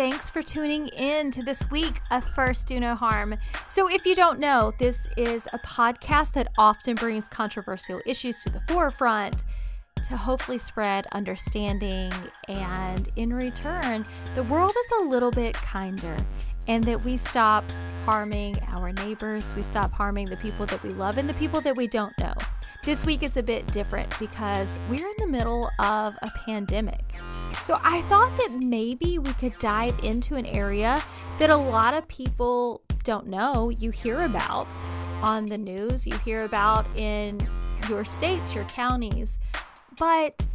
Thanks for tuning in to this week of First Do No Harm. So, if you don't know, this is a podcast that often brings controversial issues to the forefront to hopefully spread understanding and in return, the world is a little bit kinder and that we stop harming our neighbors, we stop harming the people that we love and the people that we don't know. This week is a bit different because we're in the middle of a pandemic. So I thought that maybe we could dive into an area that a lot of people don't know, you hear about on the news, you hear about in your states, your counties. But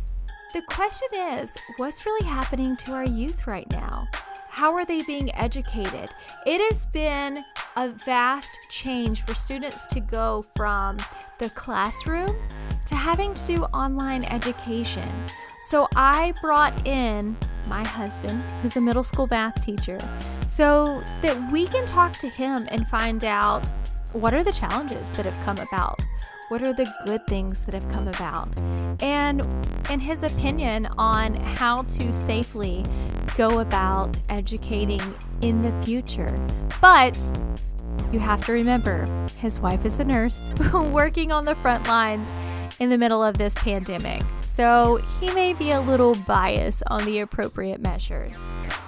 the question is what's really happening to our youth right now? How are they being educated? It has been a vast change for students to go from the classroom to having to do online education. So I brought in my husband, who's a middle school math teacher, so that we can talk to him and find out what are the challenges that have come about. What are the good things that have come about? And in his opinion on how to safely go about educating in the future. But you have to remember, his wife is a nurse working on the front lines in the middle of this pandemic. So he may be a little biased on the appropriate measures.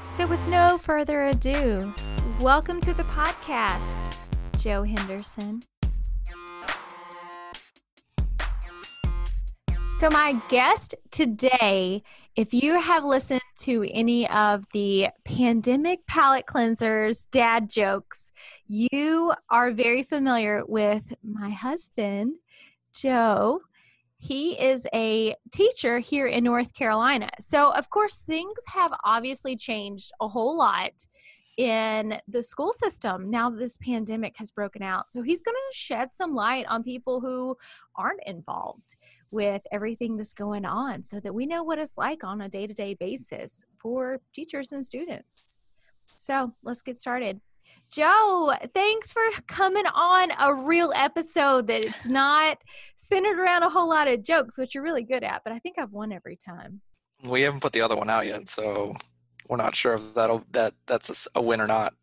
So, with no further ado, welcome to the podcast, Joe Henderson. So, my guest today, if you have listened to any of the pandemic palate cleansers, dad jokes, you are very familiar with my husband, Joe. He is a teacher here in North Carolina. So, of course, things have obviously changed a whole lot in the school system now that this pandemic has broken out. So, he's going to shed some light on people who aren't involved with everything that's going on so that we know what it's like on a day to day basis for teachers and students. So let's get started. Joe, thanks for coming on a real episode that it's not centered around a whole lot of jokes, which you're really good at, but I think I've won every time. We haven't put the other one out yet, so we're not sure if that'll that that's a win or not.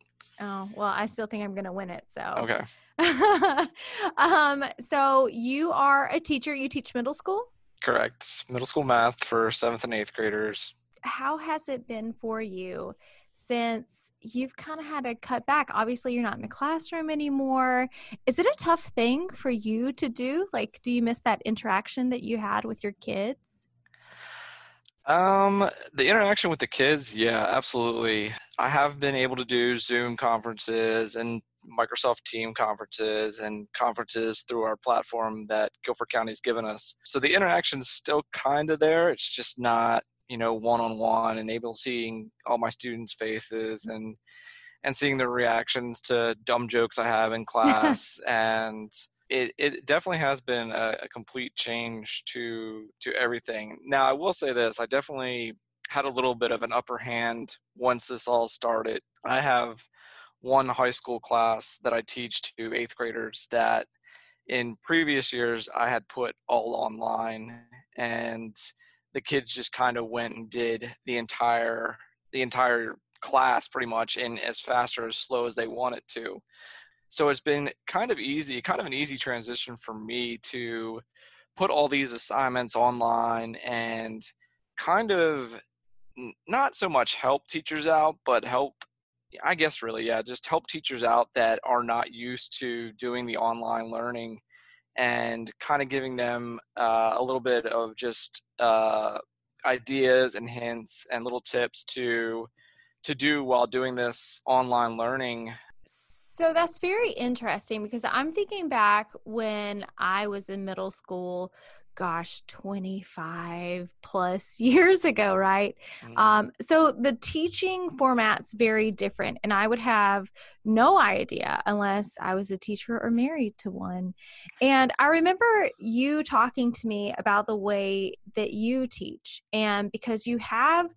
Oh, well, I still think I'm going to win it. So, okay. um, so you are a teacher, you teach middle school? Correct. Middle school math for seventh and eighth graders. How has it been for you since you've kind of had to cut back? Obviously, you're not in the classroom anymore. Is it a tough thing for you to do? Like, do you miss that interaction that you had with your kids? Um, the interaction with the kids, yeah, absolutely. I have been able to do Zoom conferences and Microsoft Team conferences and conferences through our platform that Guilford County's given us. So the interaction's still kind of there. It's just not, you know, one on one and able seeing all my students' faces and and seeing their reactions to dumb jokes I have in class and it, it definitely has been a, a, complete change to to everything. Now I will say this, I definitely had a little bit of an upper hand once this all started. I have one high school class that I teach to eighth graders that in previous years I had put all online and the kids just kind of went and did the entire the entire class pretty much in as fast or as slow as they wanted to. So it's been kind of easy kind of an easy transition for me to put all these assignments online and kind of not so much help teachers out but help i guess really yeah just help teachers out that are not used to doing the online learning and kind of giving them uh, a little bit of just uh, ideas and hints and little tips to to do while doing this online learning. So that's very interesting because I'm thinking back when I was in middle school, gosh, 25 plus years ago, right? Mm-hmm. Um, so the teaching format's very different, and I would have no idea unless I was a teacher or married to one. And I remember you talking to me about the way that you teach, and because you have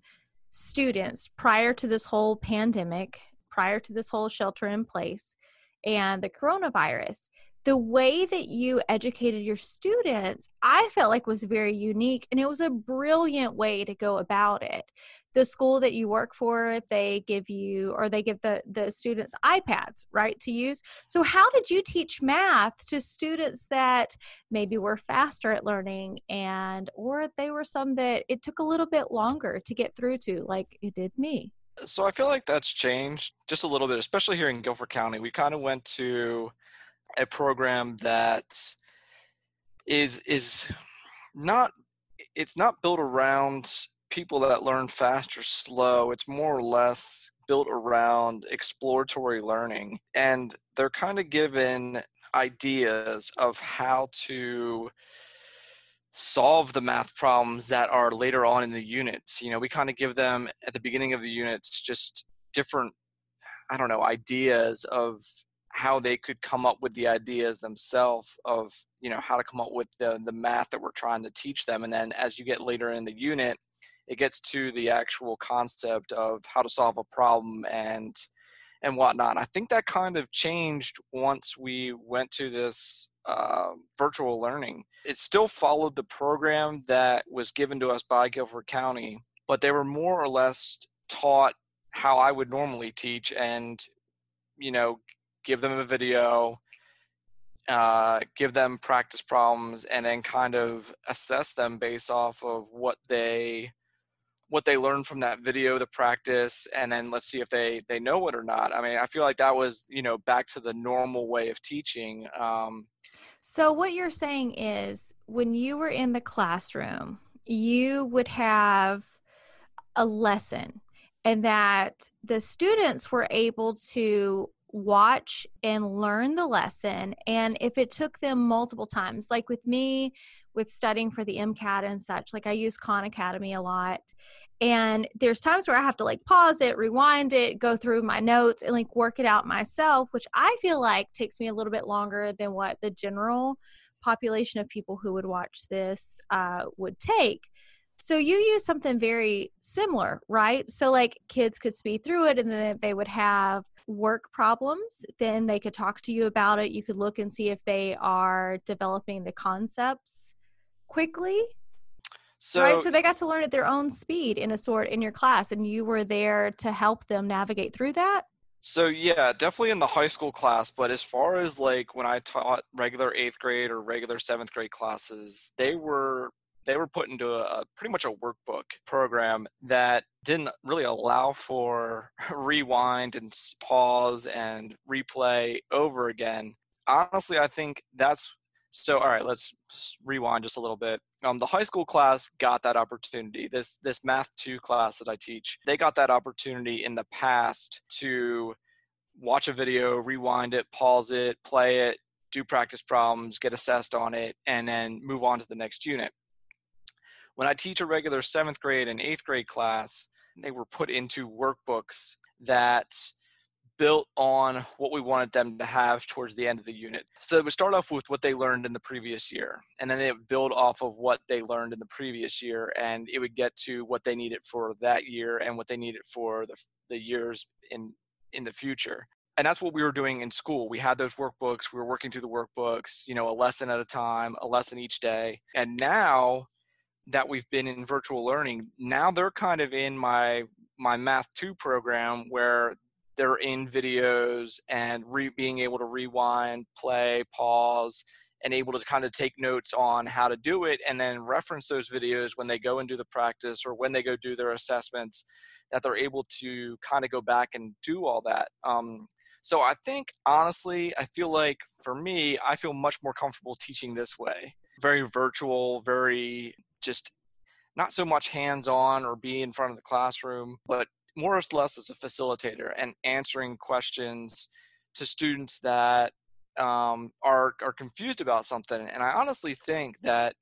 students prior to this whole pandemic prior to this whole shelter in place and the coronavirus the way that you educated your students, I felt like was very unique and it was a brilliant way to go about it. The school that you work for, they give you or they give the the students iPads, right, to use. So how did you teach math to students that maybe were faster at learning and or they were some that it took a little bit longer to get through to like it did me? So I feel like that's changed just a little bit, especially here in Guilford County. We kind of went to a program that is is not it's not built around people that learn fast or slow. It's more or less built around exploratory learning. And they're kind of given ideas of how to solve the math problems that are later on in the units. You know, we kind of give them at the beginning of the units just different, I don't know, ideas of how they could come up with the ideas themselves of you know how to come up with the the math that we're trying to teach them and then as you get later in the unit it gets to the actual concept of how to solve a problem and and whatnot. I think that kind of changed once we went to this uh, virtual learning. It still followed the program that was given to us by Guilford County, but they were more or less taught how I would normally teach and, you know, give them a video, uh, give them practice problems, and then kind of assess them based off of what they what they learned from that video the practice and then let's see if they they know it or not. I mean i feel like that was you know back to the normal way of teaching um, so what you're saying is when you were in the classroom you would have a lesson and that the students were able to watch and learn the lesson and if it took them multiple times like with me with studying for the MCAT and such. Like I use Khan Academy a lot. And there's times where I have to like pause it, rewind it, go through my notes and like work it out myself, which I feel like takes me a little bit longer than what the general population of people who would watch this uh, would take. So you use something very similar, right? So like kids could speed through it and then they would have work problems, then they could talk to you about it. You could look and see if they are developing the concepts quickly so, right so they got to learn at their own speed in a sort in your class and you were there to help them navigate through that so yeah definitely in the high school class but as far as like when i taught regular eighth grade or regular seventh grade classes they were they were put into a, pretty much a workbook program that didn't really allow for rewind and pause and replay over again honestly i think that's so, all right, let's rewind just a little bit. Um, the high school class got that opportunity. This this math two class that I teach, they got that opportunity in the past to watch a video, rewind it, pause it, play it, do practice problems, get assessed on it, and then move on to the next unit. When I teach a regular seventh grade and eighth grade class, they were put into workbooks that built on what we wanted them to have towards the end of the unit. So it would start off with what they learned in the previous year, and then it would build off of what they learned in the previous year, and it would get to what they needed for that year and what they needed for the, the years in in the future. And that's what we were doing in school. We had those workbooks. We were working through the workbooks, you know, a lesson at a time, a lesson each day. And now that we've been in virtual learning, now they're kind of in my my math 2 program where they're in videos and re- being able to rewind, play, pause, and able to kind of take notes on how to do it and then reference those videos when they go and do the practice or when they go do their assessments that they're able to kind of go back and do all that um, so i think honestly i feel like for me i feel much more comfortable teaching this way. Very virtual very just not so much hands on or be in front of the classroom but more or less as a facilitator and answering questions to students that um, are are confused about something. And I honestly think that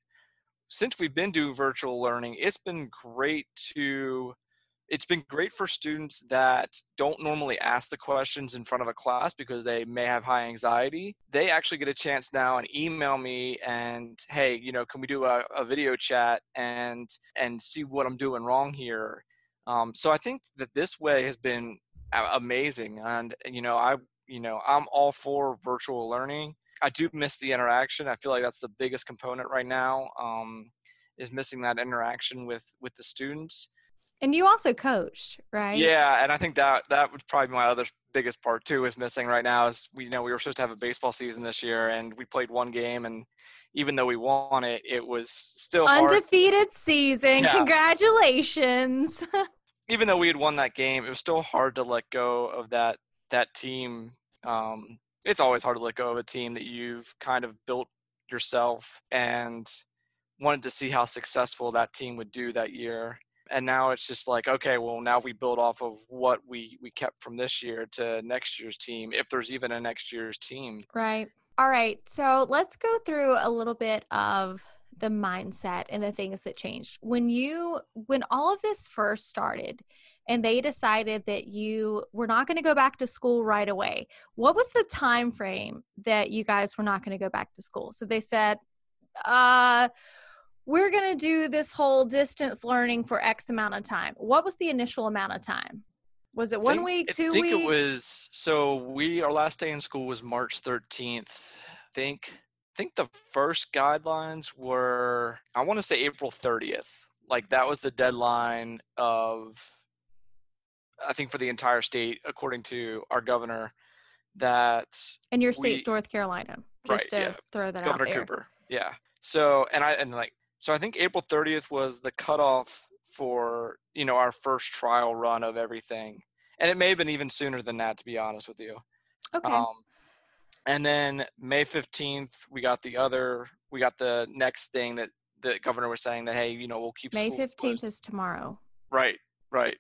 since we've been doing virtual learning, it's been great to it's been great for students that don't normally ask the questions in front of a class because they may have high anxiety. They actually get a chance now and email me and hey, you know, can we do a, a video chat and and see what I'm doing wrong here? Um, so I think that this way has been amazing, and you know, I you know I'm all for virtual learning. I do miss the interaction. I feel like that's the biggest component right now. Um, is missing that interaction with with the students. And you also coached, right? Yeah, and I think that that was probably my other biggest part too is missing right now is we you know we were supposed to have a baseball season this year and we played one game and even though we won it, it was still undefeated season. Yeah. Congratulations. even though we had won that game, it was still hard to let go of that that team. Um, it's always hard to let go of a team that you've kind of built yourself and wanted to see how successful that team would do that year and now it's just like okay well now we build off of what we we kept from this year to next year's team if there's even a next year's team. Right. All right so let's go through a little bit of the mindset and the things that changed. When you when all of this first started and they decided that you were not going to go back to school right away what was the time frame that you guys were not going to go back to school? So they said uh we're going to do this whole distance learning for X amount of time. What was the initial amount of time? Was it one think, week, two weeks? I think weeks? it was so we our last day in school was March 13th. I think I think the first guidelines were I want to say April 30th. Like that was the deadline of I think for the entire state according to our governor that and your state's we, North Carolina. Just right, to yeah. throw that Governor out there. Cooper. Yeah. So and I and like so I think April 30th was the cutoff for you know our first trial run of everything, and it may have been even sooner than that, to be honest with you. Okay. Um, and then May 15th, we got the other, we got the next thing that the governor was saying that hey, you know, we'll keep May 15th closed. is tomorrow. Right, right.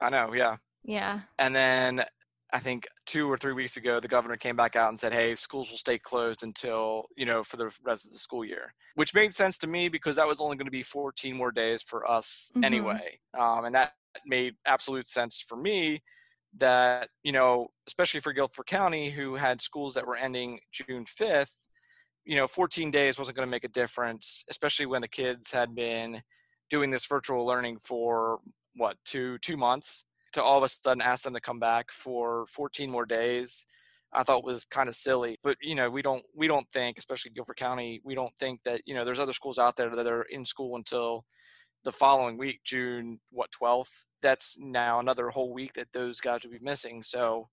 I know, yeah. Yeah. And then I think two or three weeks ago, the governor came back out and said, "Hey, schools will stay closed until you know for the rest of the school year," which made sense to me because that was only going to be 14 more days for us mm-hmm. anyway, um, and that made absolute sense for me. That you know, especially for Guilford County, who had schools that were ending June 5th, you know, 14 days wasn't going to make a difference, especially when the kids had been doing this virtual learning for what two two months to all of a sudden ask them to come back for 14 more days i thought was kind of silly. But you know we don't we don't think especially guilford county we don't think that you know there's other schools out there that are in school until the following week june what 12th that's now another whole week that those guys would be missing. So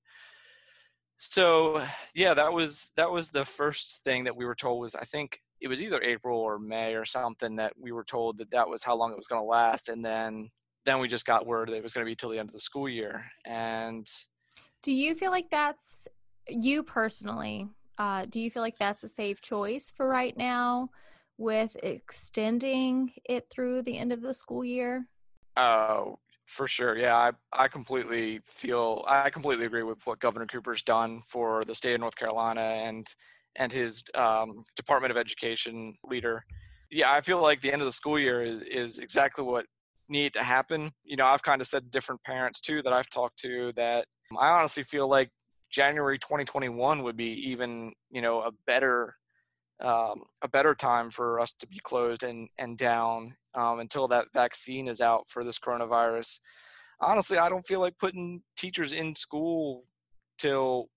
so yeah that was that was the first thing that we were told was i think it was either april or may or something that we were told that that was how long it was going to last. And then then we just got word that it was going to be till the end of the school year. And do you feel like that's you personally? Uh, do you feel like that's a safe choice for right now with extending it through the end of the school year? Oh, for sure. Yeah, I, I completely feel I completely agree with what Governor Cooper's done for the state of North Carolina and and his um, Department of Education leader. Yeah, I feel like the end of the school year is, is exactly what need to happen. You know, I've kind of said to different parents too that I've talked to that I honestly feel like January 2021 would be even, you know, a better um, a better time for us to be closed and and down um, until that vaccine is out for this coronavirus. Honestly, I don't feel like putting teachers in school till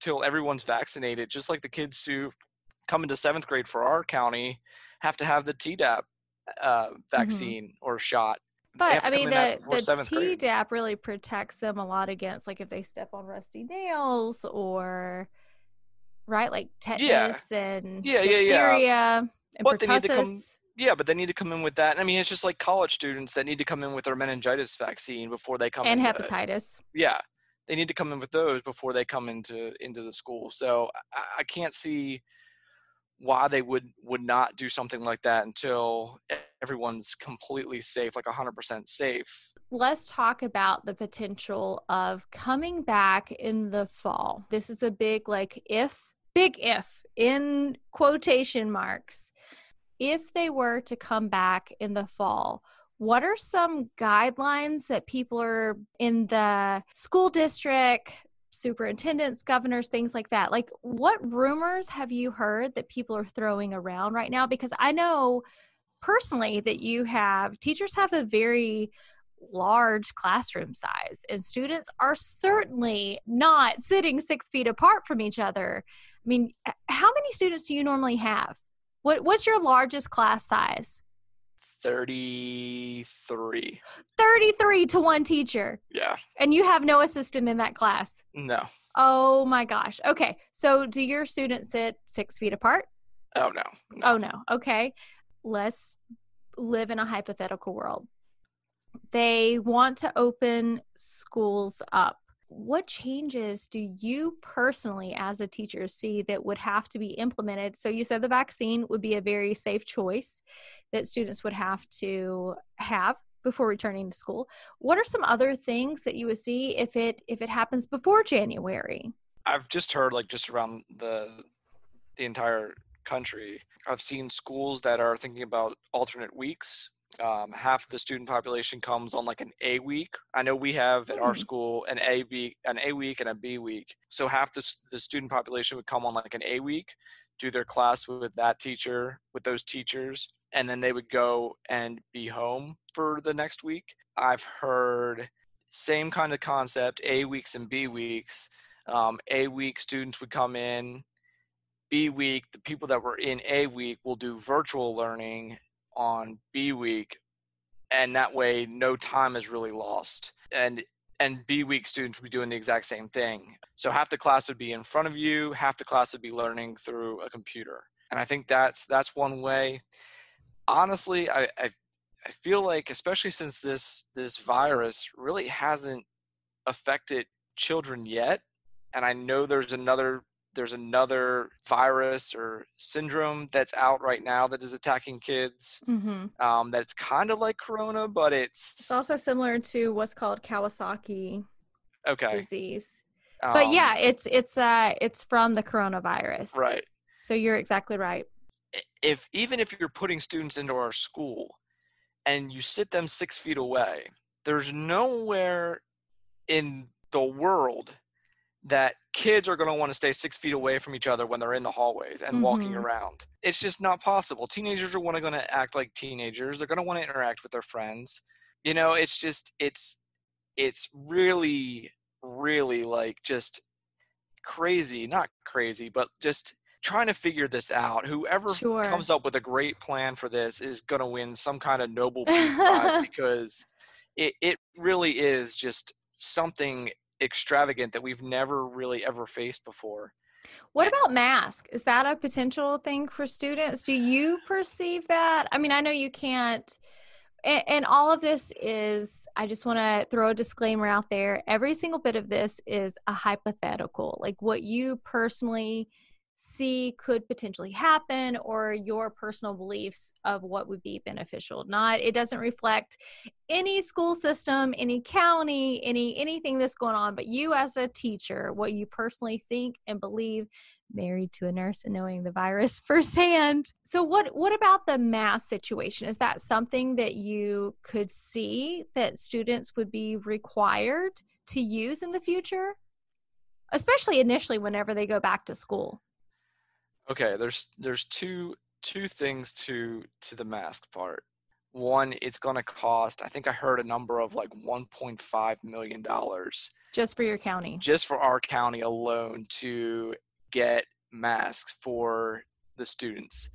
till everyone's vaccinated. Just like the kids who come into seventh grade for our county have to have the Tdap uh, mm-hmm. vaccine mm-hmm. or shot. But I mean, the the Tdap really protects them a lot against like if they step on rusty nails or right, like tetanus yeah. and yeah, diphtheria yeah, yeah. and but pertussis. They need to come, yeah, but they need to come in with that. I mean, it's just like college students that need to come in with their meningitis vaccine before they come and hepatitis. yeah, they need to come in with those before they come into into the school. So I, I can't see why they would would not do something like that until everyone's completely safe like 100% safe. Let's talk about the potential of coming back in the fall. This is a big like if big if in quotation marks. If they were to come back in the fall what are some guidelines that people are in the school district superintendents, governors, things like that. Like, what rumors have you heard that people are throwing around right now? Because I know personally that you have teachers have a very large classroom size, and students are certainly not sitting six feet apart from each other. I mean, how many students do you normally have? What What's your largest class size? 33. 33 to one teacher. Yeah. And you have no assistant in that class? No. Oh my gosh. Okay. So do your students sit six feet apart? Oh, no. no. Oh, no. Okay. Let's live in a hypothetical world. They want to open schools up. What changes do you personally, as a teacher, see that would have to be implemented? So, you said the vaccine would be a very safe choice that students would have to have before returning to school. What are some other things that you would see if it if it happens before January? I've just heard like just around the the entire country. I've seen schools that are thinking about alternate weeks. Um, half the student population comes on like an A week. I know we have at our hmm. school an A week, an A week, and a B week. So half the the student population would come on like an A week, do their class with that teacher, with those teachers, and then they would go and be home for the next week. I've heard same kind of concept, A weeks and B weeks. Um, a week students would come in B week, the people that were in A week will do virtual learning on B week, and that way no time is really lost. And and B week students would be doing the exact same thing. So half the class would be in front of you, half the class would be learning through a computer. And I think that's that's one way. Honestly, I, I I feel like especially since this this virus really hasn't affected children yet, and I know there's another there's another virus or syndrome that's out right now that is attacking kids. Mm-hmm. Um, that's kind of like corona, but it's it's also similar to what's called Kawasaki okay. disease. Um, but yeah, it's it's uh it's from the coronavirus. Right. So you're exactly right. If even if you're putting students into our school and you sit them six feet away, there's nowhere in the world that kids are going to want to stay six feet away from each other when they're in the hallways and mm-hmm. walking around. It's just not possible. Teenagers are going to act like teenagers. They're going to want to interact with their friends. You know, it's just it's it's really really like just crazy, not crazy, but just trying to figure this out. Whoever sure. comes up with a great plan for this is going to win some kind of Nobel Prize because it it really is just something extravagant that we've never really ever faced before. What about mask? Is that a potential thing for students? Do you perceive that? I mean, I know you can't and, and all of this is i just want to throw a disclaimer out there every single bit of this is a hypothetical like what you personally see could potentially happen or your personal beliefs of what would be beneficial not. It doesn't reflect any school system any county any anything that's going on but you as a teacher what you personally think and believe married to a nurse and knowing the virus firsthand. So what what about the mask situation? Is that something that you could see that students would be required to use in the future? Especially initially whenever they go back to school Okay, there's there's two two things to to the mask part. One, it's going to cost. I think I heard a number of like 1.5 million dollars just for your county. Just for our county alone to get masks for the students.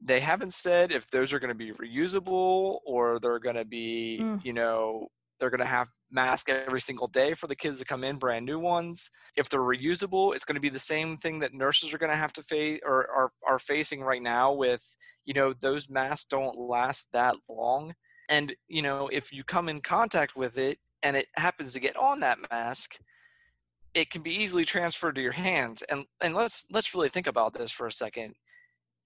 They haven't said if those are going to be reusable or they're going to be, mm. you know, they're going to have mask every single day for the kids to come in, brand new ones. If they're reusable, it's going to be the same thing that nurses are going to have to face or are, are facing right now with, you know, those masks don't last that long. And, you know, if you come in contact with it and it happens to get on that mask, it can be easily transferred to your hands. And and let's let's really think about this for a second.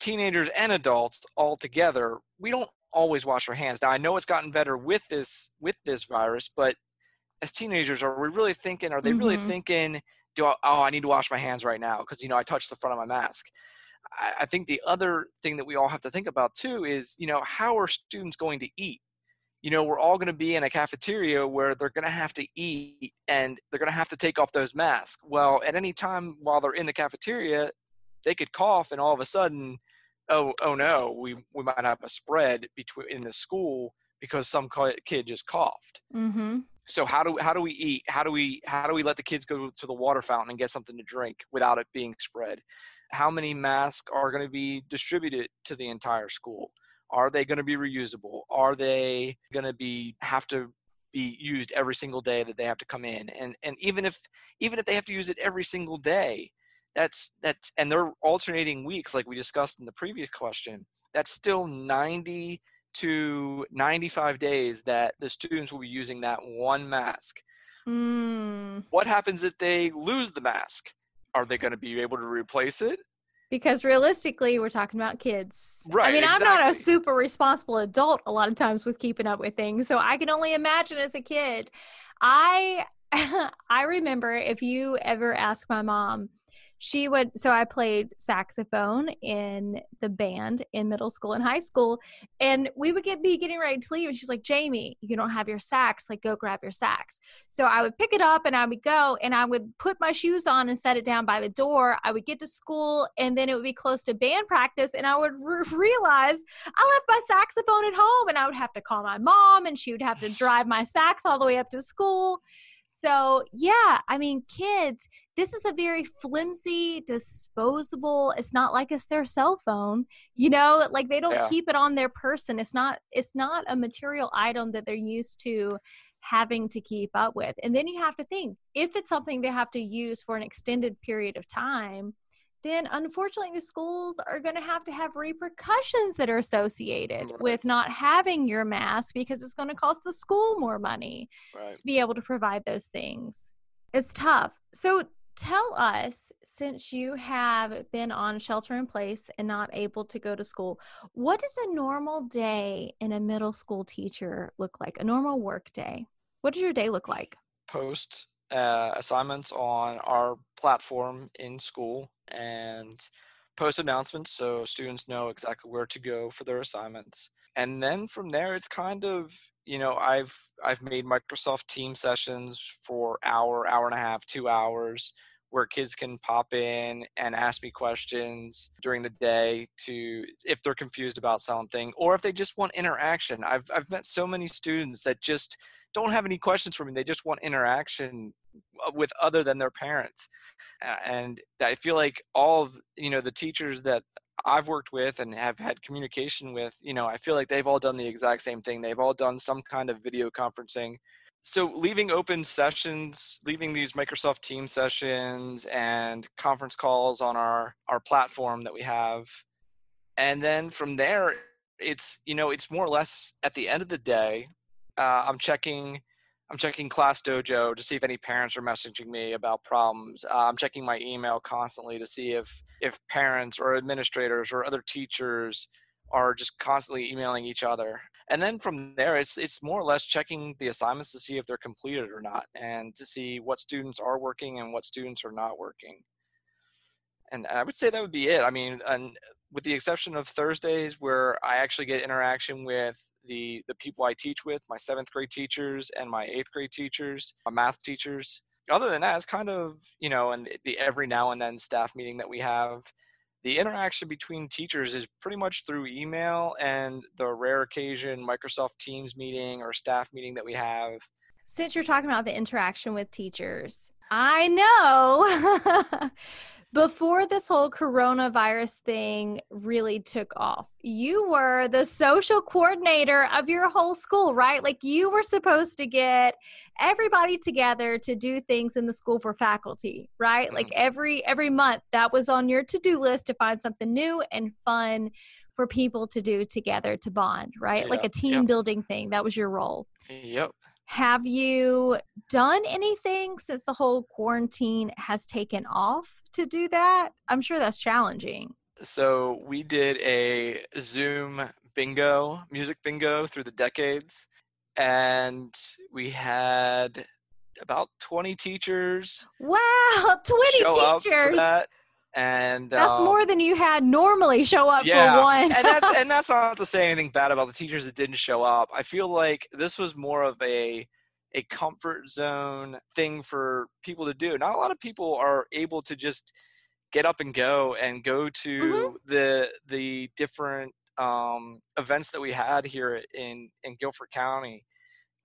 Teenagers and adults all together, we don't always wash our hands. Now I know it's gotten better with this with this virus, but as teenagers, are we really thinking? Are they mm-hmm. really thinking? Do I, oh I need to wash my hands right now because you know I touched the front of my mask. I, I think the other thing that we all have to think about too is you know how are students going to eat? You know we're all going to be in a cafeteria where they're going to have to eat and they're going to have to take off those masks. Well, at any time while they're in the cafeteria, they could cough and all of a sudden oh oh no we we might have a spread between in the school because some kid just coughed. Mm-hmm. So how do how do we eat? How do we how do we let the kids go to the water fountain and get something to drink without it being spread? How many masks are going to be distributed to the entire school? Are they going to be reusable? Are they going to be have to be used every single day that they have to come in? And and even if even if they have to use it every single day, that's that's and they're alternating weeks like we discussed in the previous question. That's still 90 to 95 days that the students will be using that one mask. Mm. What happens if they lose the mask? Are they going to be able to replace it? Because realistically, we're talking about kids. Right. I mean, exactly. I'm not a super responsible adult a lot of times with keeping up with things, so I can only imagine as a kid. I I remember if you ever ask my mom, she would so i played saxophone in the band in middle school and high school and we would get be getting ready to leave and she's like jamie you don't have your sax like go grab your sax. So i would pick it up and i would go and i would put my shoes on and set it down by the door. I would get to school and then it would be close to band practice and i would re- realize i left my saxophone at home and i would have to call my mom and she would have to drive my sax all the way up to school so, yeah, I mean, kids, this is a very flimsy, disposable. It's not like it's their cell phone, you know, like they don't Yeah. keep it on their person. It's not it's not a material item that they're used to having to keep up with. And then you have to think, if it's something they have to use for an extended period of time, then unfortunately the schools are going to have to have repercussions that are associated Right. with not having your mask because it's going to cost the school more money Right. to be able to provide those things. It's tough. So tell us, since you have been on shelter in place and not able to go to school, what does a normal day in a middle school teacher look like? A normal work day? What does your day look like? Post uh, assignments on our platform in school and post announcements so students know exactly where to go for their assignments. And then from there it's kind of you know i've i've made microsoft team sessions for hour hour and a half two hours where kids can pop in and ask me questions during the day to if they're confused about something or if they just want interaction. I've i've met so many students that just don't have any questions for me. They just want interaction uh, with other than their parents. And i feel like all of you know the teachers that i've worked with and have had communication with you know i feel like they've all done the exact same thing. They've all done some kind of video conferencing so leaving open sessions leaving these microsoft team sessions and conference calls on our our platform that we have. And then from there it's you know it's more or less at the end of the day uh, i'm checking i'm checking class dojo to see if any parents are messaging me about problems. Uh, i'm checking my email constantly to see if if parents or administrators or other teachers are just constantly emailing each other and then from there it's it's more or less checking the assignments to see if they're completed or not and to see what students are working and what students are not working. And i would say that would be it. I mean and with the exception of thursdays where i actually get interaction with the the people i teach with my seventh grade teachers and my eighth grade teachers my math teachers. Other than that it's kind of you know and the every now and then staff meeting that we have the interaction between teachers is pretty much through email and the rare occasion Microsoft Teams meeting or staff meeting that we have. Since you're talking about the interaction with teachers, I know before this whole coronavirus thing really took off, you were the social coordinator of your whole school, right? Like you were supposed to get everybody together to do things in the school for faculty, right? Like every every month that was on your to-do list to find something new and fun for people to do together to bond, right? Like a team yep. building thing. That was your role. Yep. Have you done anything since the whole quarantine has taken off to do that? I'm sure that's challenging. So we did a Zoom bingo, music bingo through the decades. And we had about 20 teachers Wow, 20 show up for teachers. And That's um, more than you had normally show up yeah, for one. and that's and that's not to say anything bad about the teachers that didn't show up. I feel like this was more of a a comfort zone thing for people to do. Not a lot of people are able to just get up and go and go to Mm-hmm. the the different um, events that we had here in in Guilford County.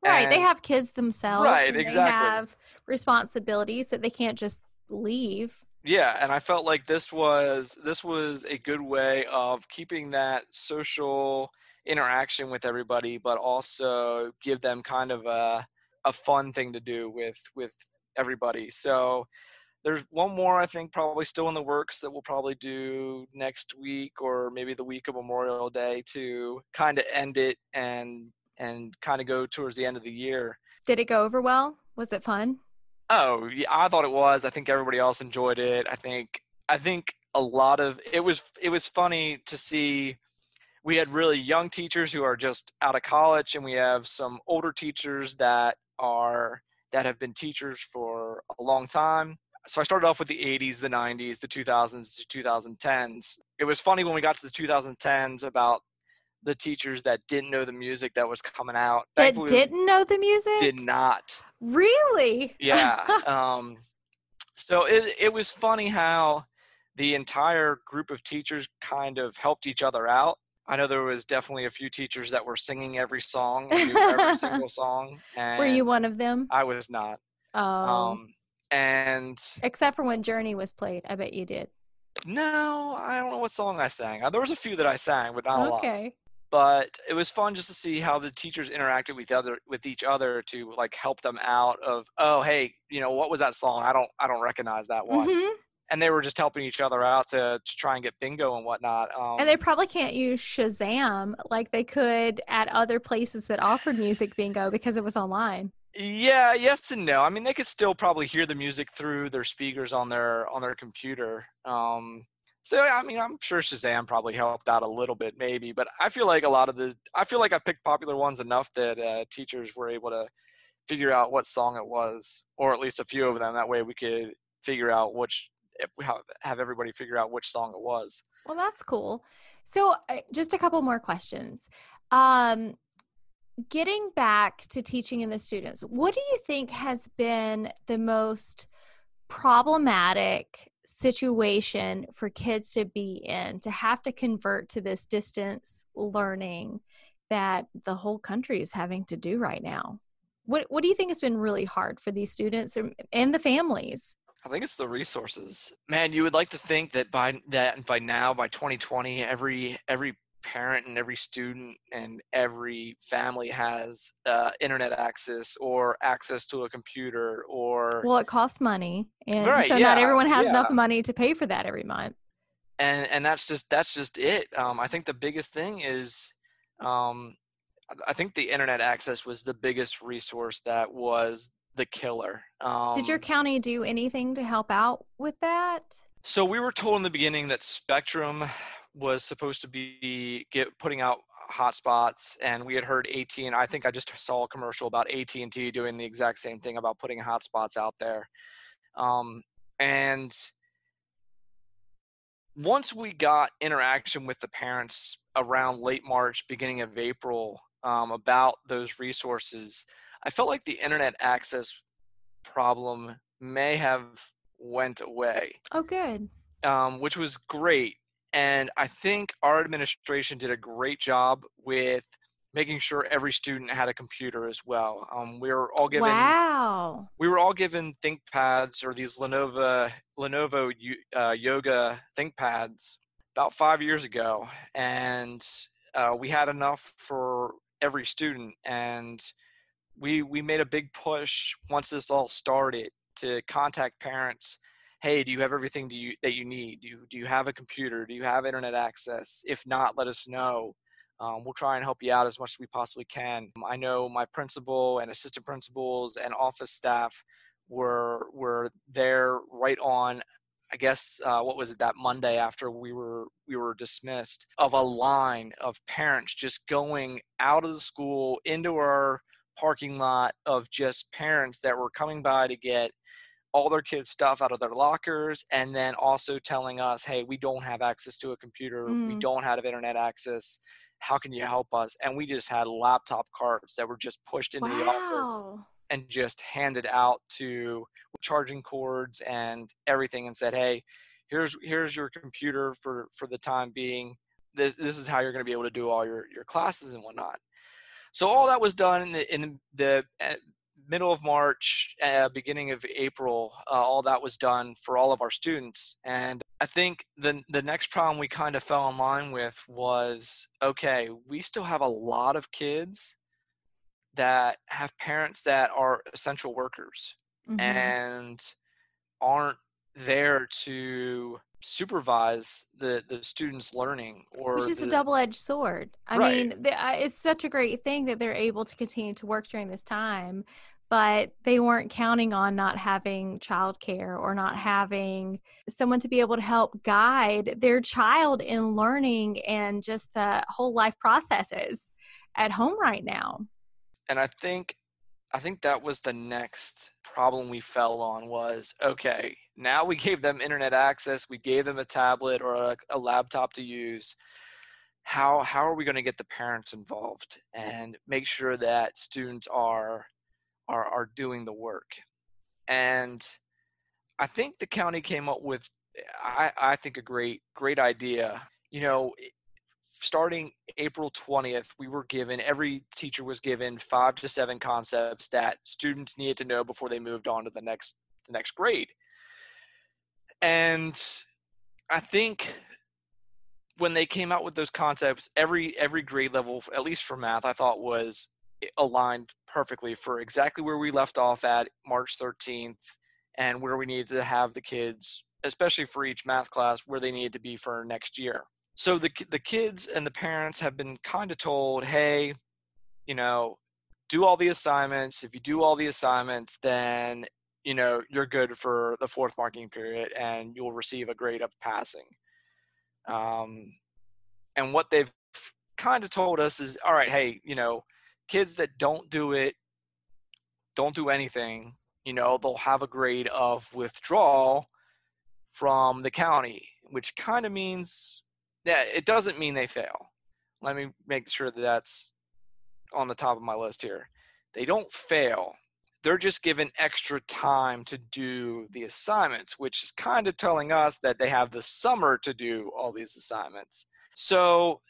Right. they have kids themselves. Right, and exactly. They have responsibilities that they can't just leave. Yeah, and I felt like this was this was a good way of keeping that social interaction with everybody, but also give them kind of a a fun thing to do with with everybody. So there's one more I think probably still in the works that we'll probably do next week or maybe the week of Memorial Day to kind of end it and and kind of go towards the end of the year. Did it go over well? Was it fun? Oh, yeah, I thought it was. I think everybody else enjoyed it. I think I think a lot of it was it was funny to see we had really young teachers who are just out of college and we have some older teachers that are that have been teachers for a long time. So I started off with the 80s, the 90s, the 2000s, the 2010s. It was funny when we got to the 2010s about the teachers that didn't know the music that was coming out. That Thankfully, didn't know the music? did not Really? yeah um so it it was funny how the entire group of teachers kind of helped each other out i know there was definitely a few teachers that were singing every song every single song and Were you one of them? i was not Oh. um and Except for when Journey was played. I bet you did. no i don't know what song i sang there was a few that i sang but not a lot Okay. But it was fun just to see how the teachers interacted with other with each other to like help them out of oh hey you know what was that song? I don't i don't recognize that one. Hmm and they were just helping each other out to, to try and get bingo and whatnot um, And they probably can't use Shazam like they could at other places that offered music bingo because it was online. yeah yes and no. I mean they could still probably hear the music through their speakers on their on their computer um, so i mean i'm sure shazam probably helped out a little bit maybe but i feel like a lot of the i feel like i picked popular ones enough that uh, teachers were able to figure out what song it was or at least a few of them that way we could figure out which have, everybody figure out which song it was Well, that's cool. So, just a couple more questions. Um, getting back to teaching in the students, what do you think has been the most problematic situation for kids to be in to have to convert to this distance learning that the whole country is having to do right now? What What do you think has been really hard for these students and- the families? I think it's the resources. Man, you would like to think that by that by now, by 2020, every every parent and every student and every family has uh, internet access or access to a computer or Well, it costs money, and Right, so not everyone has enough money to pay for that every month. and and that's just that's just it. Um, I think the biggest thing is, um, I- I think the internet access was the biggest resource that was the killer. Um, Did your county do anything to help out with that? So we were told in the beginning that Spectrum was supposed to be get putting out hotspots, and we had heard AT and I think I just saw a commercial about AT and T doing the exact same thing about putting hotspots out there. Um, and once we got interaction with the parents around late March, beginning of April, um, about those resources, I felt like the internet access problem may have went away Oh, good. um, which was great. And I think our administration did a great job with making sure every student had a computer as well. Um, we were all given Wow. we were all given ThinkPads or these Lenovo Lenovo uh, Yoga ThinkPads about five years ago, and uh, we had enough for every student. And we we made a big push once this all started to contact parents. Hey, do you have everything you, that you need? Do you, do you have a computer? Do you have internet access? If not, let us know. Um, we'll try and help you out as much as we possibly can. I know my principal and assistant principals and office staff were were there right on. I guess uh, what was it that Monday after we were we were dismissed of a line of parents just going out of the school into our parking lot of just parents that were coming by to get all their kids' stuff out of their lockers and then also telling us, hey, we don't have access to a computer, we Mm. don't have internet access. How can you help us? And we just had laptop carts that were just pushed into the office and just handed out to charging cords and everything and said, hey, here's here's your computer for for the time being. this, this is how you're going to be able to do all your, your classes and whatnot. So all that was done in the, in the uh, middle of March, uh, beginning of April. Uh, all that was done for all of our students, and I think the the next problem we kind of fell in line with was okay, we still have a lot of kids that have parents that are essential workers mm-hmm. and aren't there to supervise the the students learning or which is the, a double-edged sword i right. mean it's such a great thing that they're able to continue to work during this time but they weren't counting on not having childcare or not having someone to be able to help guide their child in learning and just the whole life processes at home right now. And i think i think that was the next problem we fell on was okay now we gave them internet access we gave them a tablet or a, a laptop to use. How how are we going to get the parents involved and make sure that students are are are doing the work and i think the county came up with i i think a great great idea you know starting April 20th, we were given, every teacher was given five to seven concepts that students needed to know before they moved on to the next, the next grade. And I think when they came out with those concepts, every, every grade level, at least for math, I thought was aligned perfectly for exactly where we left off at March 13th and where we needed to have the kids, especially for each math class, where they needed to be for next year so the the kids and the parents have been kind of told, hey, you know, do all the assignments. If you do all the assignments, then you know you're good for the fourth marking period, and you'll receive a grade of passing. Um, and what they've kind of told us is, all right, hey, you know, kids that don't do it, don't do anything, you know, they'll have a grade of withdrawal from the county, which kind of means yeah, it doesn't mean they fail. Let me make sure that that's on the top of my list here. They don't fail. They're just given extra time to do the assignments, which is kind of telling us that they have the summer to do all these assignments. So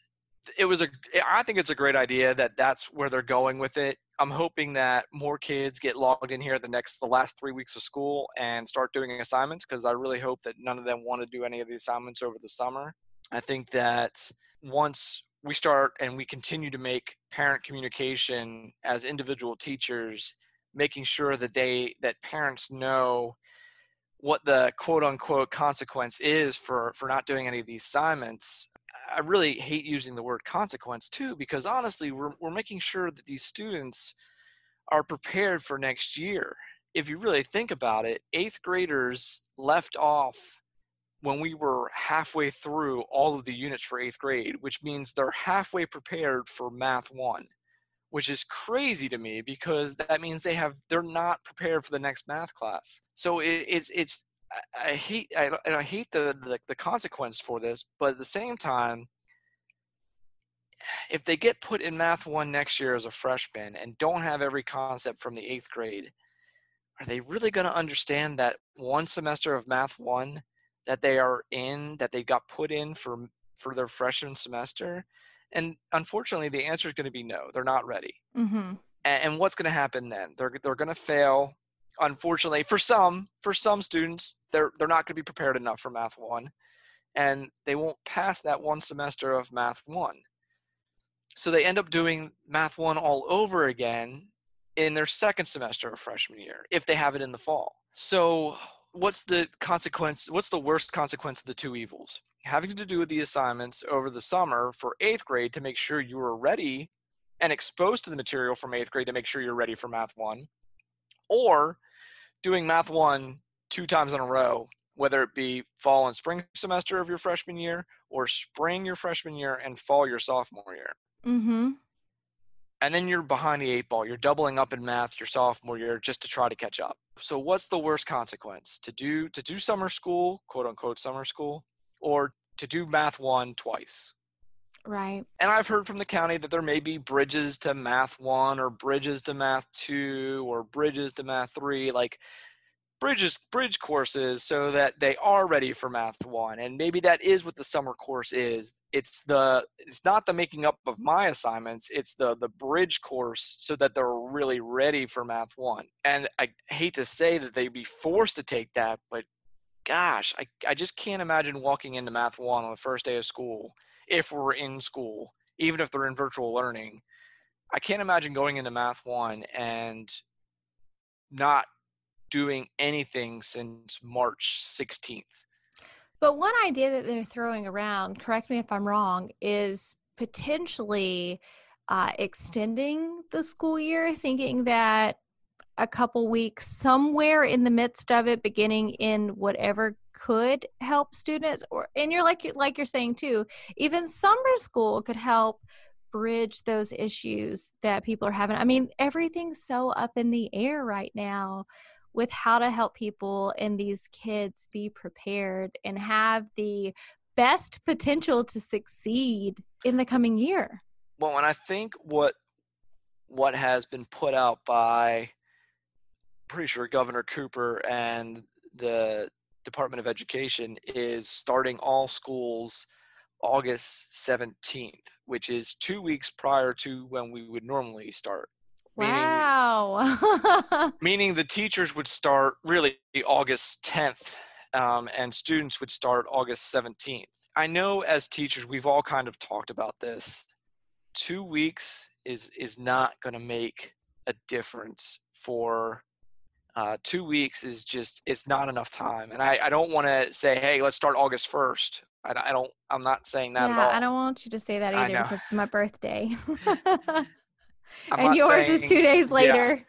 it was a I think it's a great idea that that's where they're going with it. I'm hoping that more kids get logged in here the next the last 3 weeks of school and start doing assignments because I really hope that none of them want to do any of the assignments over the summer. I think that once we start and we continue to make parent communication as individual teachers, making sure that they that parents know what the quote unquote consequence is for for not doing any of these assignments. I really hate using the word consequence too, because honestly, we're we're making sure that these students are prepared for next year. If you really think about it, eighth graders left off when we were halfway through all of the units for eighth grade, which means they're halfway prepared for math one, which is crazy to me because that means they have they're not prepared for the next math class. So it, it's it's I, hate I, I hate the, the the consequence for this, but at the same time, if they get put in math one next year as a freshman and don't have every concept from the eighth grade, are they really going to understand that one semester of math one? that they are in that they got put in for for their freshman semester and unfortunately the answer is going to be no they're not ready mm-hmm. and, and, what's going to happen then they're, they're going to fail unfortunately for some for some students they're they're not going to be prepared enough for math one and they won't pass that one semester of math one. So they end up doing math one all over again in their second semester of freshman year if they have it in the fall. So what's the consequence what's the worst consequence of the two evils? Having to do with the assignments over the summer for eighth grade to make sure you are ready and exposed to the material from eighth grade to make sure you're ready for math one or doing math one two times in a row whether it be fall and spring semester of your freshman year or spring your freshman year and fall your sophomore year mm-hmm and then you're behind the eight ball. You're doubling up in math your sophomore year just to try to catch up. So what's the worst consequence? To do to do summer school, quote unquote summer school, or to do math one twice? Right. And I've heard from the county that there may be bridges to math one or bridges to math two or bridges to math three. Like bridges bridge courses so that they are ready for math one and maybe that is what the summer course is it's the it's not the making up of my assignments it's the the bridge course so that they're really ready for math one and i hate to say that they'd be forced to take that but gosh i, I just can't imagine walking into math one on the first day of school if we're in school even if they're in virtual learning i can't imagine going into math one and not doing anything since March 16th. But one idea that they're throwing around, correct me if I'm wrong, is potentially uh, extending the school year, thinking that a couple weeks somewhere in the midst of it, beginning in whatever could help students, or and you're like like you're saying too, even summer school could help bridge those issues that people are having. I mean, everything's so up in the air right now with how to help people and these kids be prepared and have the best potential to succeed in the coming year. Well, and I think what what has been put out by pretty sure Governor Cooper and the Department of Education is starting all schools August 17th, which is two weeks prior to when we would normally start. Wow. Meaning, meaning the teachers would start really August 10th um, and students would start August 17th. I know as teachers, we've all kind of talked about this. Two weeks is, is not going to make a difference for uh, two weeks is just it's not enough time and i, I don't want to say hey let's start august 1st I, I don't i'm not saying that yeah, i don't want you to say that either because it's my birthday and yours saying, is two days later. Yeah,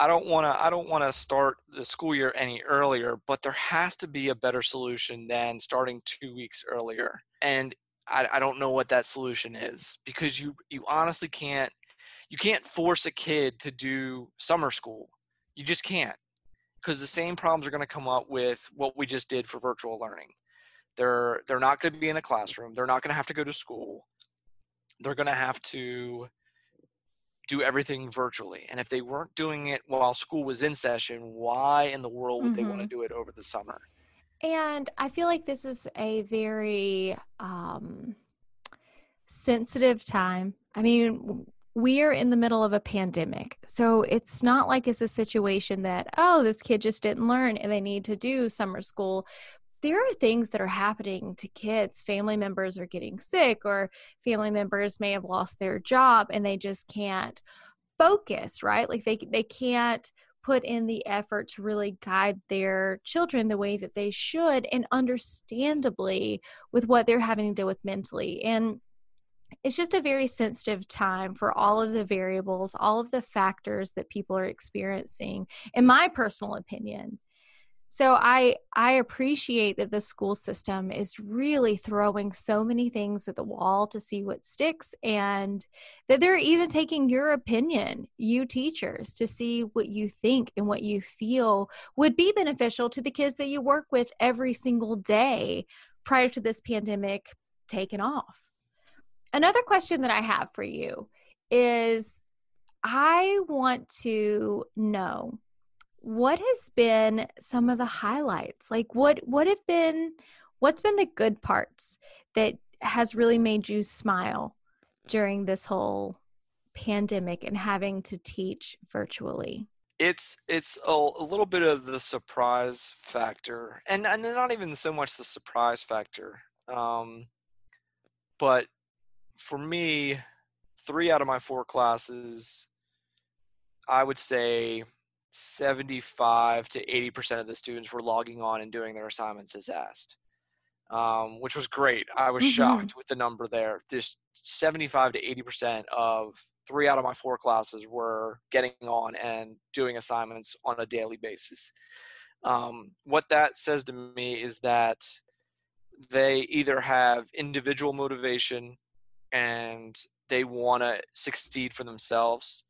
I don't want to. I don't want to start the school year any earlier, but there has to be a better solution than starting two weeks earlier. And I, I don't know what that solution is because you you honestly can't you can't force a kid to do summer school. You just can't because the same problems are going to come up with what we just did for virtual learning. They're they're not going to be in a classroom. They're not going to have to go to school. They're going to have to do everything virtually. And if they weren't doing it while school was in session, why in the world would mm-hmm. they want to do it over the summer? And I feel like this is a very um, sensitive time. I mean, we are in the middle of a pandemic. So it's not like it's a situation that, oh, this kid just didn't learn and they need to do summer school there are things that are happening to kids. Family members are getting sick, or family members may have lost their job and they just can't focus, right? Like they they can't put in the effort to really guide their children the way that they should and understandably with what they're having to deal with mentally. And it's just a very sensitive time for all of the variables, all of the factors that people are experiencing, in my personal opinion. So i i appreciate that the school system is really throwing so many things at the wall to see what sticks and that they're even taking your opinion you teachers to see what you think and what you feel would be beneficial to the kids that you work with every single day prior to this pandemic taking off another question that i have for you is i want to know what has been some of the highlights? Like what what have been what's been the good parts that has really made you smile during this whole pandemic and having to teach virtually? It's it's a, a, little bit of the surprise factor and, and not even so much the surprise factor um, but for me three out of my four classes i would say 75 to 80% of the students were logging on and doing their assignments as asked, um, which was great. I was mm-hmm. shocked with the number there. Just 75 to 80% of three out of my four classes were getting on and doing assignments on a daily basis. Um, what that says to me is that they either have individual motivation and they want to succeed for themselves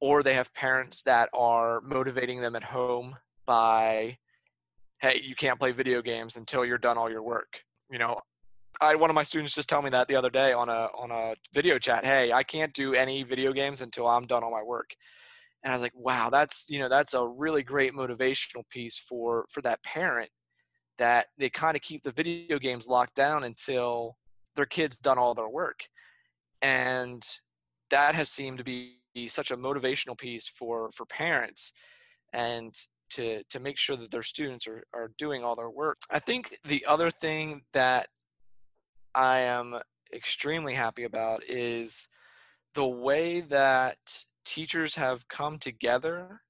or they have parents that are motivating them at home by hey you can't play video games until you're done all your work you know? I one of my students just tell me that the other day on a on a video chat hey i can't do any video games until i'm done all my work. And I was like, wow, that's you know that's a really great motivational piece for for that parent that they kind of keep the video games locked down until their kids done all their work, and that has seemed to be such a motivational piece for for parents and to to make sure that their students are, are doing all their work. I think the other thing that I am extremely happy about is the way that teachers have come together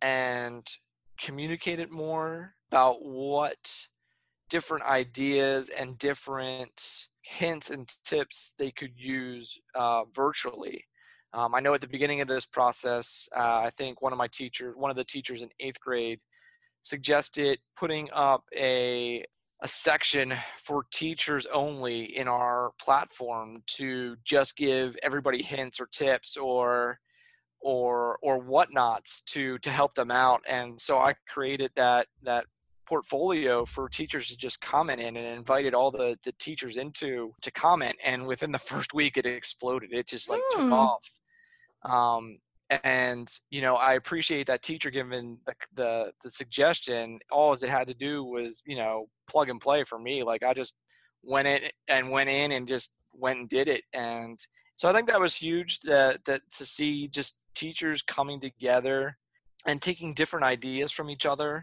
and communicated more about what different ideas and different hints and tips they could use uh, virtually. Um, I know at the beginning of this process, uh, I think one of my teachers, one of the teachers in eighth grade, suggested putting up a a section for teachers only in our platform to just give everybody hints or tips or or or whatnots to to help them out and so i created that that portfolio for teachers to just comment in and invited all the the teachers into to comment and within the first week it exploded. It just like mm. took hmm. off. Um and you know i appreciate that teacher giving the, the, the suggestion. All it had to do was you know plug and play for me. Like i just went in and went in and just went and did it. And so i think that was huge that that to see just teachers coming together and taking different ideas from each other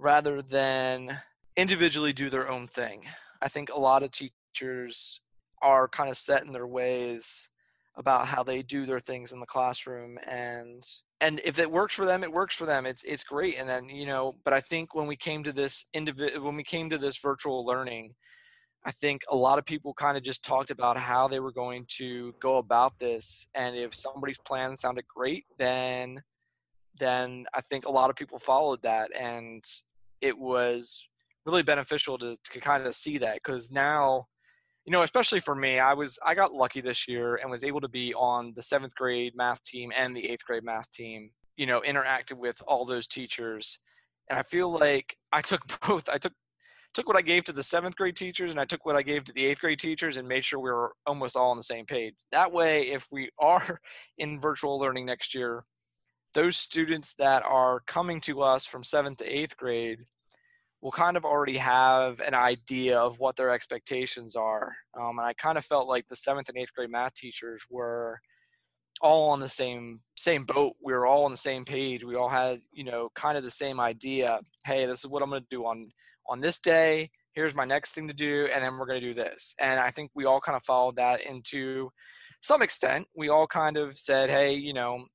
rather than individually do their own thing. I think a lot of teachers are kind of set in their ways about how they do their things in the classroom and and if it works for them it works for them. It's it's great. And then you know but i think when we came to this individual when we came to this virtual learning i think a lot of people kind of just talked about how they were going to go about this. And if somebody's plan sounded great then then i think a lot of people followed that. And it was really beneficial to, to kind of see that because now you know, especially for me, I was I got lucky this year and was able to be on the seventh grade math team and the eighth grade math team. You know, interacted with all those teachers, and I feel like I took both. I took took what I gave to the seventh grade teachers and I took what I gave to the eighth grade teachers and made sure we were almost all on the same page. That way, if we are in virtual learning next year, those students that are coming to us from seventh to eighth grade will kind of already have an idea of what their expectations are. Um, and I kind of felt like the seventh and eighth grade math teachers were all on the same same boat. We were all on the same page. We all had, you know, kind of the same idea. Hey, this is what I'm going to do on on this day. Here's my next thing to do, and then we're going to do this. And I think we all kind of followed that into some extent. We all kind of said, hey, you know,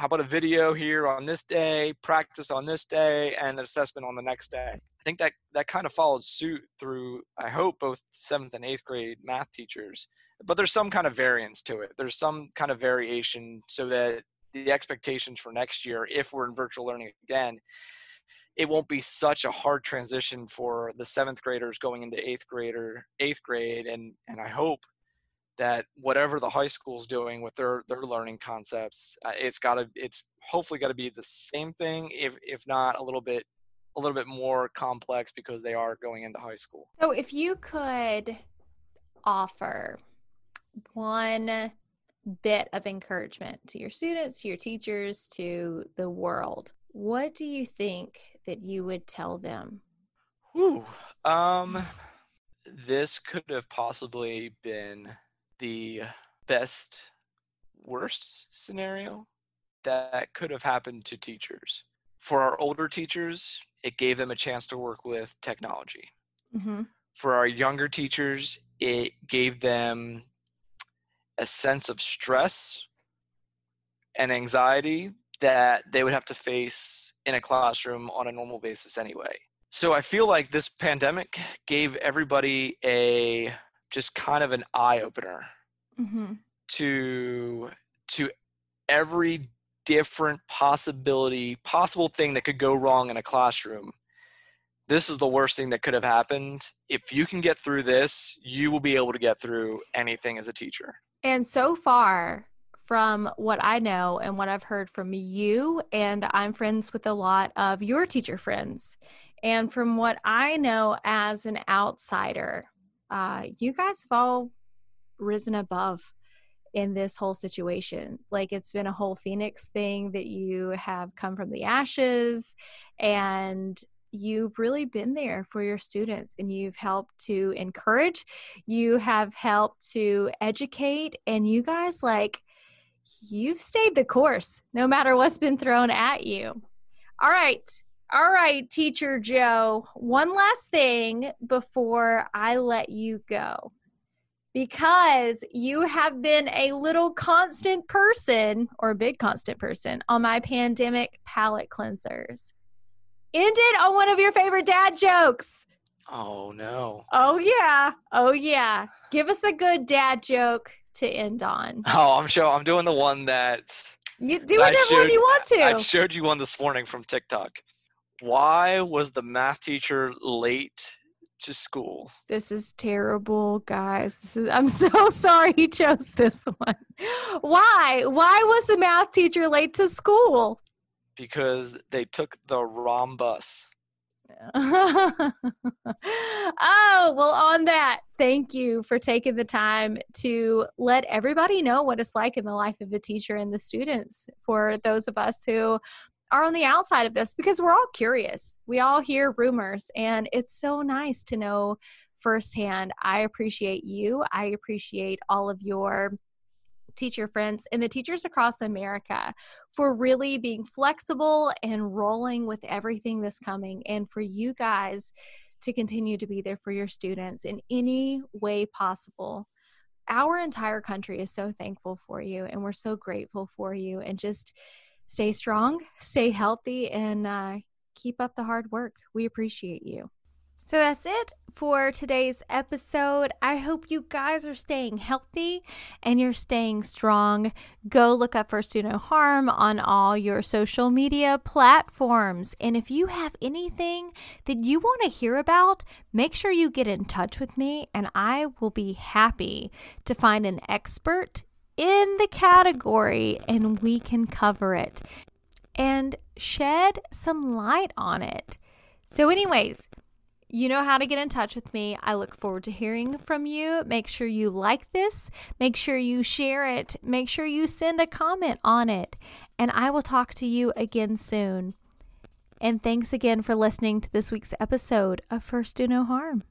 how about a video here on this day, practice on this day, and assessment on the next day? I think that that kind of followed suit through, I hope, both seventh and eighth grade math teachers. But there's some kind of variance to it. There's some kind of variation so that the expectations for next year, if we're in virtual learning again, it won't be such a hard transition for the seventh graders going into eighth grader, eighth grade, and and I hope that whatever the high school's doing with their their learning concepts, uh, it's got to it's hopefully got to be the same thing, if if not a little bit a little bit more complex because they are going into high school. So if you could offer one bit of encouragement to your students, to your teachers, to the world, what do you think that you would tell them? Whew. Um, this could have possibly been the best worst scenario that could have happened to teachers. For our older teachers, it gave them a chance to work with technology. Mm-hmm. For our younger teachers, it gave them a sense of stress and anxiety that they would have to face in a classroom on a normal basis anyway. So I feel like this pandemic gave everybody a just kind of an eye opener mm-hmm. to to every different possibility possible thing that could go wrong in a classroom this is the worst thing that could have happened if you can get through this you will be able to get through anything as a teacher and so far from what I know and what I've heard from you, and I'm friends with a lot of your teacher friends. And from what I know as an outsider, uh, you guys have all risen above in this whole situation. Like it's been a whole Phoenix thing that you have come from the ashes and you've really been there for your students and you've helped to encourage, you have helped to educate, and you guys like you've stayed the course no matter what's been thrown at you. All right. All right, teacher Joe, one last thing before I let you go. Because you have been a little constant person or a big constant person on my pandemic palate cleansers. Ended on one of your favorite dad jokes. Oh, no. Oh, yeah. Oh, yeah. Give us a good dad joke to end on. Oh, I'm sure I'm doing the one that You do whatever one you want to. I showed you one this morning from TikTok. Why was the math teacher late to school? This is terrible, guys. This is I'm so sorry he chose this one. Why? Why was the math teacher late to school? Because they took the wrong bus. oh, well, on that, thank you for taking the time to let everybody know what it's like in the life of a teacher and the students for those of us who are on the outside of this because we're all curious. We all hear rumors, and it's so nice to know firsthand. I appreciate you. I appreciate all of your teacher friends and the teachers across America for really being flexible and rolling with everything that's coming, and for you guys to continue to be there for your students in any way possible. Our entire country is so thankful for you, and we're so grateful for you, and just stay strong, stay healthy, and uh, keep up the hard work. We appreciate you. So that's it for today's episode. I hope you guys are staying healthy and you're staying strong. Go look up First Do No Harm on all your social media platforms. And if you have anything that you want to hear about, make sure you get in touch with me and I will be happy to find an expert in the category and we can cover it and shed some light on it. So, anyways, you know how to get in touch with me. I look forward to hearing from you. Make sure you like this, make sure you share it, make sure you send a comment on it, and I will talk to you again soon. And thanks again for listening to this week's episode of First Do No Harm.